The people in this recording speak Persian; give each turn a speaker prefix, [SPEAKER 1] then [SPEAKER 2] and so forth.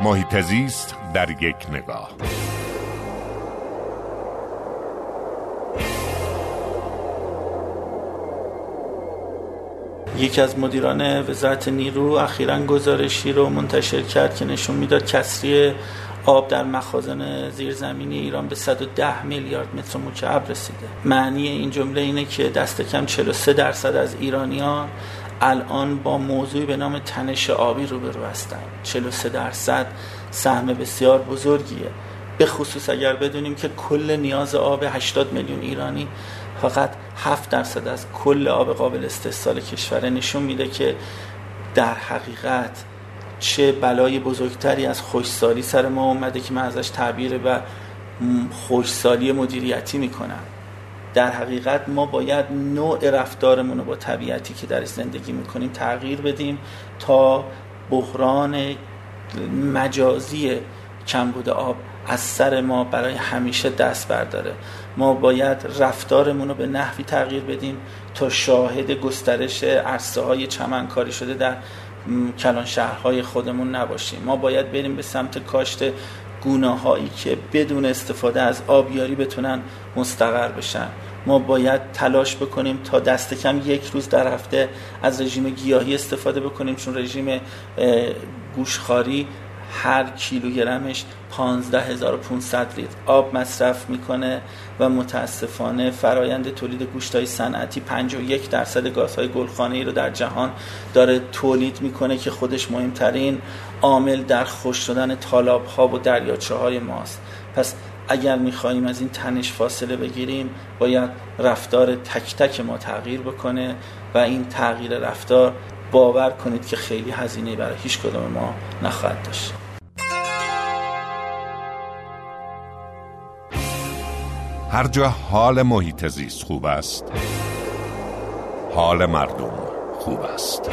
[SPEAKER 1] محیط زیست در یک نگاه.
[SPEAKER 2] یکی از مدیران وزارت نیرو اخیرا گزارشی رو منتشر کرد که نشون می‌داد کسری آب در مخازن زیرزمینی ایران به 110 میلیارد متر مکعب رسیده. معنی این جمله اینه که دست کم 43 درصد از ایرانیان الان با موضوعی به نام تنش آبی روبرو هستند 43 درصد سهم بسیار بزرگیه. به خصوص اگر بدونیم که کل نیاز آب 80 میلیون ایرانی فقط 7 درصد از کل آب قابل استحصال کشور نشون میده که در حقیقت چه بلای بزرگتری از خوشسالی سر ما اومده که من ازش تعبیر و خوشسالی مدیریتی می‌کنم. در حقیقت ما باید نوع رفتارمون رو با طبیعتی که در زندگی می‌کنیم تغییر بدیم تا بحران مجازی کمبود آب از سر ما برای همیشه دست برداره. ما باید رفتارمون رو به نحوی تغییر بدیم تا شاهد گسترش عرصه های چمنکاری شده در کلان شهرهای خودمون نباشیم. ما باید بریم به سمت کاشت گونه هایی که بدون استفاده از آبیاری بتونن مستقر بشن. ما باید تلاش بکنیم تا دست کم یک روز در هفته از رژیم گیاهی استفاده بکنیم چون رژیم گوشخاری هر کیلوگرمش 15500 لیتر آب مصرف می‌کنه و متاسفانه فرایند تولید گوشتای صنعتی 51 درصد گازهای گلخانه ای رو در جهان داره تولید می‌کنه که خودش مهمترین عامل در خوش شدن تالاب ها و دریاچه های ماست. پس اگر می‌خواهیم از این تنش فاصله بگیریم باید رفتار تک تک ما تغییر بکنه و این تغییر رفتار باور کنید که خیلی هزینه برای هیچ کدوم ما نخواهد داشت.
[SPEAKER 1] هر جا حال محیط زیست خوب است حال مردم خوب است.